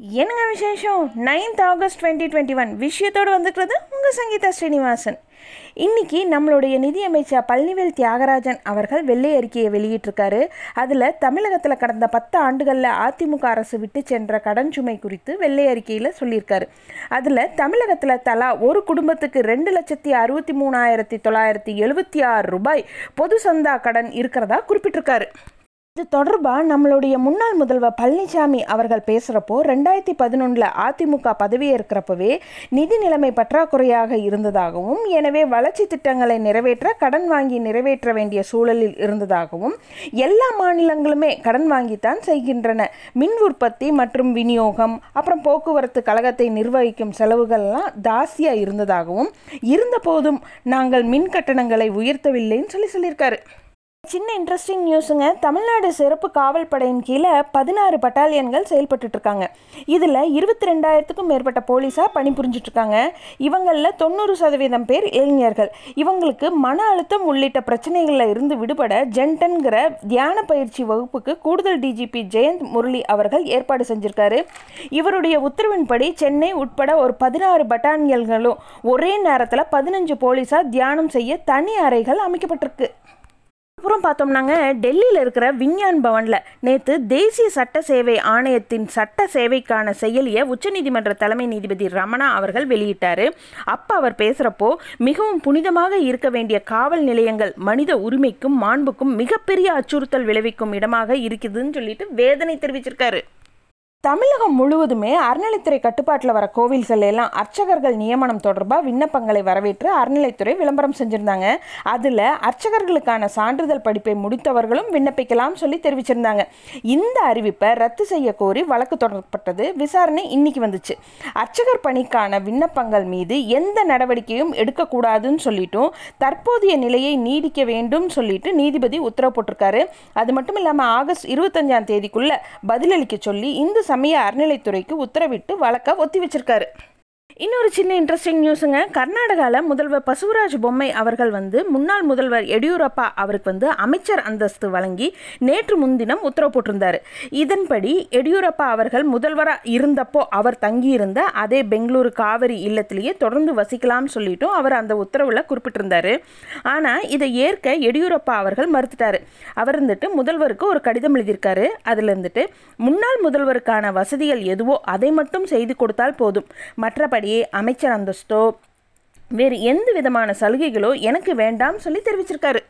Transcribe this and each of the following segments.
என்னங்க விசேஷம்? Ninth August twenty twenty one விஷயத்தோடு வந்துக்கிறது உங்கள் சங்கீதா ஸ்ரீனிவாசன். இன்னைக்கு நம்மளுடைய நிதியமைச்சர் பழனிவேல் தியாகராஜன் அவர்கள் வெள்ளை அறிக்கையை வெளியிட்டிருக்காரு. அதில் தமிழகத்தில் கடந்த பத்து ஆண்டுகளில் அதிமுக அரசு விட்டு சென்ற கடன் சுமை குறித்து வெள்ளை அறிக்கையில் சொல்லியிருக்காரு. அதில் தமிழகத்தில் தலா ஒரு குடும்பத்துக்கு ரெண்டு லட்சத்தி அறுபத்தி மூணாயிரத்தி தொள்ளாயிரத்தி எழுபத்தி ஆறு ரூபாய் பொது சந்தா கடன் இருக்கிறதா குறிப்பிட்டிருக்காரு. இது தொடர்பாக நம்மளுடைய முன்னாள் முதல்வர் பழனிசாமி அவர்கள் பேசுகிறப்போ ரெண்டாயிரத்தி பதினொன்றில் அதிமுக பதவியேற்கிறப்பவே நிதி நிலைமை பற்றாக்குறையாக இருந்ததாகவும் எனவே வளர்ச்சி திட்டங்களை நிறைவேற்ற கடன் வாங்கி நிறைவேற்ற வேண்டிய சூழலில் இருந்ததாகவும் எல்லா மாநிலங்களுமே கடன் வாங்கித்தான் செய்கின்றன. மின் உற்பத்தி மற்றும் விநியோகம் அப்புறம் போக்குவரத்து கழகத்தை நிர்வகிக்கும் செலவுகள்லாம் ஜாஸ்தியாக இருந்ததாகவும் இருந்தபோதும் நாங்கள் மின் கட்டணங்களை உயர்த்தவில்லைன்னு சொல்லி சொல்லியிருக்காரு. சின்ன இன்ட்ரெஸ்டிங் நியூஸுங்க தமிழ்நாடு சிறப்பு காவல் படையின் கீழே பதினாறு பட்டாலியன்கள் செயல்பட்டுட்ருக்காங்க. இதில் இருபத்தி ரெண்டாயிரத்துக்கும் மேற்பட்ட போலீஸாக பணிபுரிஞ்சிட்ருக்காங்க. இவங்களில் தொண்ணூறு சதவீதம் பேர் இளைஞர்கள். இவங்களுக்கு மன அழுத்தம் உள்ளிட்ட பிரச்சனைகளில் இருந்து விடுபட ஜென்டன்கிற தியான பயிற்சி வகுப்புக்கு கூடுதல் டிஜிபி ஜெயந்த் முரளி அவர்கள் ஏற்பாடு செஞ்சுருக்காரு. இவருடைய உத்தரவின்படி சென்னை உட்பட ஒரு பதினாறு பட்டாலியன்களும் ஒரே நேரத்தில் பதினஞ்சு போலீஸாக தியானம் செய்ய தனி அறைகள் அமைக்கப்பட்டிருக்கு. அப்புறம் பார்த்தோம்னாங்க டெல்லியில் இருக்கிற விஞ்ஞான் பவனில் நேற்று தேசிய சட்ட சேவை ஆணையத்தின் சட்ட சேவைக்கான செயலியை உச்சநீதிமன்ற தலைமை நீதிபதி ரமணா அவர்கள் வெளியிட்டார். அப்போ அவர் பேசுகிறப்போ மிகவும் புனிதமாக இருக்க வேண்டிய காவல் நிலையங்கள் மனித உரிமைக்கும் மாண்புக்கும் மிகப்பெரிய அச்சுறுத்தல் விளைவிக்கும் இடமாக இருக்குதுன்னு சொல்லிட்டு வேதனை தெரிவிச்சிருக்காரு. தமிழகம் முழுவதுமே அறநிலைத்துறை கட்டுப்பாட்டில் வர கோவில்கள் எல்லாம் அர்ச்சகர்கள் நியமனம் தொடர்பாக விண்ணப்பங்களை வரவேற்று அறநிலைத்துறை விளம்பரம் செஞ்சுருந்தாங்க. அதில் அர்ச்சகர்களுக்கான சான்றிதழ் படிப்பை முடித்தவர்களும் விண்ணப்பிக்கலாம் சொல்லி தெரிவிச்சிருந்தாங்க. இந்த அறிவிப்பை ரத்து செய்ய கோரி வழக்கு தொடரப்பட்டது விசாரணை இன்னைக்கு வந்துச்சு. அர்ச்சகர் பணிக்கான விண்ணப்பங்கள் மீது எந்த நடவடிக்கையும் எடுக்கக்கூடாதுன்னு சொல்லிட்டும் தற்போதைய நிலையை நீடிக்க வேண்டும் சொல்லிட்டு நீதிபதி உத்தரவு போட்டிருக்காரு. அது மட்டும் இல்லாமல் ஆகஸ்ட் இருபத்தஞ்சாம் தேதிக்குள்ளே பதிலளிக்க சொல்லி இந்து சமய அறநிலைத்துறைக்கு உத்தரவிட்டு வழக்க ஒத்தி வச்சிருக்காரு இன்னொரு சின்ன இன்ட்ரெஸ்டிங் நியூஸுங்க கர்நாடகாவில் முதல்வர் பசுவராஜ் பொம்மை அவர்கள் வந்து முன்னாள் முதல்வர் எடியூரப்பா அவருக்கு வந்து அமைச்சர் அந்தஸ்து வழங்கி நேற்று முன்தினம் உத்தரவு போட்டிருந்தார். இதன்படி எடியூரப்பா அவர்கள் முதல்வராக இருந்தப்போ அவர் தங்கியிருந்த அதே பெங்களூரு காவிரி இல்லத்திலேயே தொடர்ந்து வசிக்கலாம்னு சொல்லிட்டும் அவர் அந்த உத்தரவில் குறிப்பிட்டிருந்தார். ஆனால் இதை ஏற்க எடியூரப்பா அவர்கள் மறுத்துட்டார். அவர் இருந்துட்டு முதல்வருக்கு ஒரு கடிதம் எழுதியிருக்காரு. அதில் இருந்துட்டு முன்னாள் முதல்வருக்கான வசதிகள் எதுவோ அதை மட்டும் செய்து கொடுத்தால் போதும். மற்றபடி அமைச்சர் அந்தஸ்தோ வேறு எந்த விதமான சலுகைகளோ எனக்கு வேண்டாம்னு சொல்லி தெரிவிச்சிருக்காரு.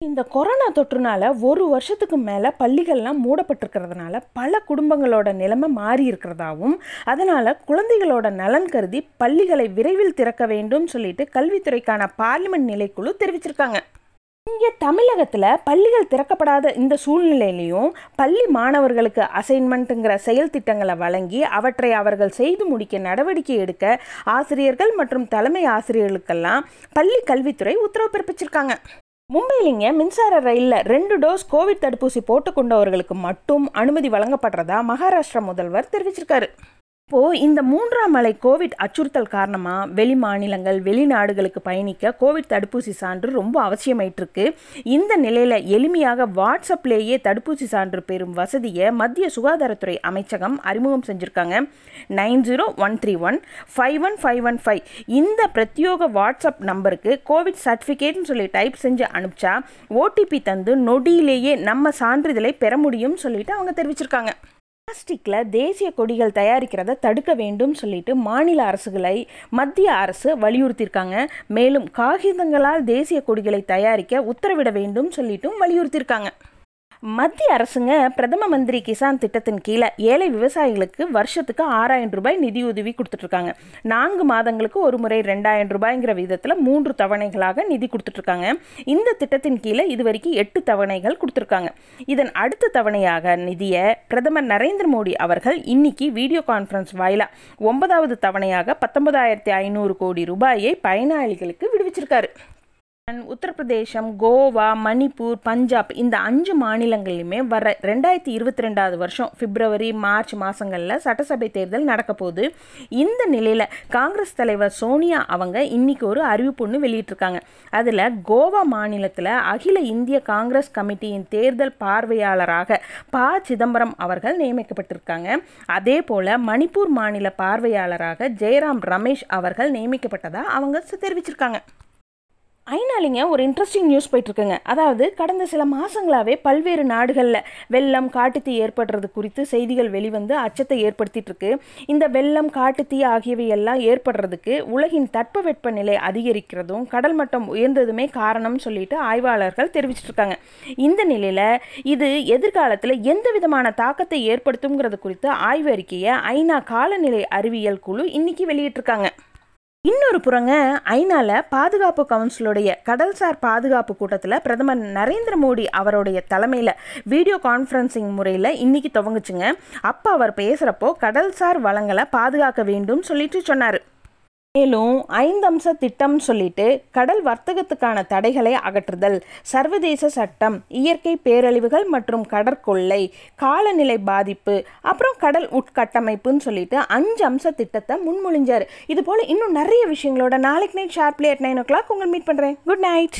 இந்த கொரோனா தொற்றுனால ஒரு வருஷத்துக்கு மேலே பள்ளிகள்லாம் மூடப்பட்டிருக்கிறதுனால பல குடும்பங்களோட நிலைமை மாறி இருக்கிறதாவும் அதனால் குழந்தைகளோட நலன் கருதி பள்ளிகளை விரைவில் திறக்க வேண்டும் சொல்லிட்டு கல்வித்துறைக்கான பார்லிமெண்ட் நிலைக்குழு தெரிவிச்சிருக்காங்க. இங்கே தமிழகத்தில் பள்ளிகள் திறக்கப்படாத இந்த சூழ்நிலையிலையும் பள்ளி மாணவர்களுக்கு அசைன்மெண்ட்டுங்கிற செயல் திட்டங்களை வழங்கி அவற்றை அவர்கள் செய்து முடிக்க நடவடிக்கை எடுக்க ஆசிரியர்கள் மற்றும் தலைமை ஆசிரியர்களுக்கெல்லாம் பள்ளி கல்வித்துறை உத்தரவு பிறப்பிச்சிருக்காங்க. மும்பையிலிங்க மின்சார ரயிலில் ரெண்டு டோஸ் கோவிட் தடுப்பூசி போட்டுக்கொண்டவர்களுக்கு மட்டும் அனுமதி வழங்கப்படுறதா மகாராஷ்டிரா முதல்வர் தெரிவிச்சிருக்காரு. இப்போது இந்த மூன்றாம் அலை கோவிட் அச்சுறுத்தல் காரணமாக வெளி மாநிலங்கள் வெளிநாடுகளுக்கு பயணிக்க கோவிட் தடுப்பூசி சான்று ரொம்ப அவசியமாயிட்டிருக்கு. இந்த நிலையில் எளிமையாக வாட்ஸ்அப்லேயே தடுப்பூசி சான்று பெறும் வசதியை மத்திய சுகாதாரத்துறை அமைச்சகம் அறிமுகம் செஞ்சுருக்காங்க. Nine zero one three one five one five one five இந்த பிரத்யோக வாட்ஸ்அப் நம்பருக்கு கோவிட் சர்டிஃபிகேட்னு சொல்லி டைப் செஞ்சு அனுப்பிச்சா ஓடிபி தந்து நொடியிலேயே நம்ம சான்றிதழை பெற முடியும்னு சொல்லிட்டு அவங்க தெரிவிச்சிருக்காங்க. பிளாஸ்டிக்கில் தேசிய கொடிகள் தயாரிக்கிறத தடுக்க வேண்டும் சொல்லிட்டு மாநில அரசுகளை மத்திய அரசு வலியுறுத்தியிருக்காங்க. மேலும் காகிதங்களால் தேசிய கொடிகளை தயாரிக்க உத்தரவிட வேண்டும் சொல்லிட்டும் வலியுறுத்தியிருக்காங்க. மத்திய அரசுங்க பிரதம மந்திரி கிசான் திட்டத்தின் கீழே ஏழை விவசாயிகளுக்கு வருஷத்துக்கு ஆறாயிரம் ரூபாய் நிதியுதவி கொடுத்துட்ருக்காங்க. நான்கு மாதங்களுக்கு ஒரு முறை ரெண்டாயிரம் ரூபாய்ங்கிற விதத்தில் மூன்று தவணைகளாக நிதி கொடுத்துட்ருக்காங்க. இந்த திட்டத்தின் கீழே இது வரைக்கும் எட்டு தவணைகள் கொடுத்துருக்காங்க. இதன் அடுத்த தவணையாக நிதியை பிரதமர் நரேந்திர மோடி அவர்கள் இன்னைக்கு வீடியோ கான்ஃபரன்ஸ் வாயிலாக ஒன்பதாவது தவணையாக பத்தொன்பதாயிரத்தி ஐநூறு கோடி ரூபாயை பயனாளிகளுக்கு விடுவிச்சிருக்காரு. உத்தரப்பிரதேசம் கோவா மணிப்பூர் பஞ்சாப் இந்த அஞ்சு மாநிலங்களிலுமே வர ரெண்டாயிரத்தி இருபத்தி ரெண்டாவது வருஷம் பிப்ரவரி மார்ச் மாதங்களில் சட்டசபை தேர்தல் நடக்க போகுது இந்த நிலையில் காங்கிரஸ் தலைவர் சோனியா அவங்க இன்னைக்கு ஒரு அறிவிப்பு ஒன்று வெளியிட்டிருக்காங்க. அதில் கோவா மாநிலத்தில் அகில இந்திய காங்கிரஸ் கமிட்டியின் தேர்தல் பார்வையாளராக ப. சிதம்பரம் அவர்கள் நியமிக்கப்பட்டிருக்காங்க. அதே போல் மணிப்பூர் மாநில பார்வையாளராக ஜெயராம் ரமேஷ் அவர்கள் நியமிக்கப்பட்டதாக அவங்க தெரிவிச்சிருக்காங்க. ஐநாளிங்க ஒரு இன்ட்ரெஸ்டிங் நியூஸ் போயிட்டுருக்குங்க. அதாவது கடந்த சில மாதங்களாகவே பல்வேறு நாடுகளில் வெள்ளம் காட்டுத்தீ ஏற்படுறது குறித்து செய்திகள் வெளிவந்து அச்சத்தை ஏற்படுத்திட்டுருக்கு. இந்த வெள்ளம் காட்டுத்தீ ஆகியவை எல்லாம் ஏற்படுறதுக்கு உலகின் தட்பவெப்ப நிலை அதிகரிக்கிறதும் கடல் மட்டம் உயர்ந்ததுமே காரணம் சொல்லிட்டு ஆய்வாளர்கள் தெரிவிச்சிட்ருக்காங்க இந்த நிலையில் இது எதிர்காலத்தில் எந்த விதமான தாக்கத்தை ஏற்படுத்துங்கிறது குறித்து ஆய்வு அறிக்கையை ஐநா காலநிலை அறிவியல் குழு இன்றைக்கி வெளியிட்டிருக்காங்க. இன்னொரு புறங்க ஐநாவில் பாதுகாப்பு கவுன்சிலுடைய கடல்சார் பாதுகாப்பு கூட்டத்தில் பிரதமர் நரேந்திர மோடி அவருடைய தலைமையில் வீடியோ கான்ஃபரன்சிங் முறையில் இன்னைக்கு துவங்குச்சுங்க. அப்போ அவர் பேசுகிறப்போ கடல்சார் வளங்களை பாதுகாக்க வேண்டும் சொல்லிட்டு சொன்னார். மேலும் ஐந்து அம்ச திட்டம் சொல்லிட்டு கடல் வர்த்தகத்துக்கான தடைகளை அகற்றுதல் சர்வதேச சட்டம் இயற்கை பேரழிவுகள் மற்றும் கடற்கொள்ளை காலநிலை பாதிப்பு அப்புறம் கடல் உட்கட்டமைப்புன்னு சொல்லிட்டு அஞ்சு அம்ச திட்டத்தை முன்மொழிஞ்சார். இது போல் இன்னும் நிறைய விஷயங்களோட நாளைக்கு night sharply at nine o'clock உங்களை மீட் பண்ணுறேன் குட் நைட்.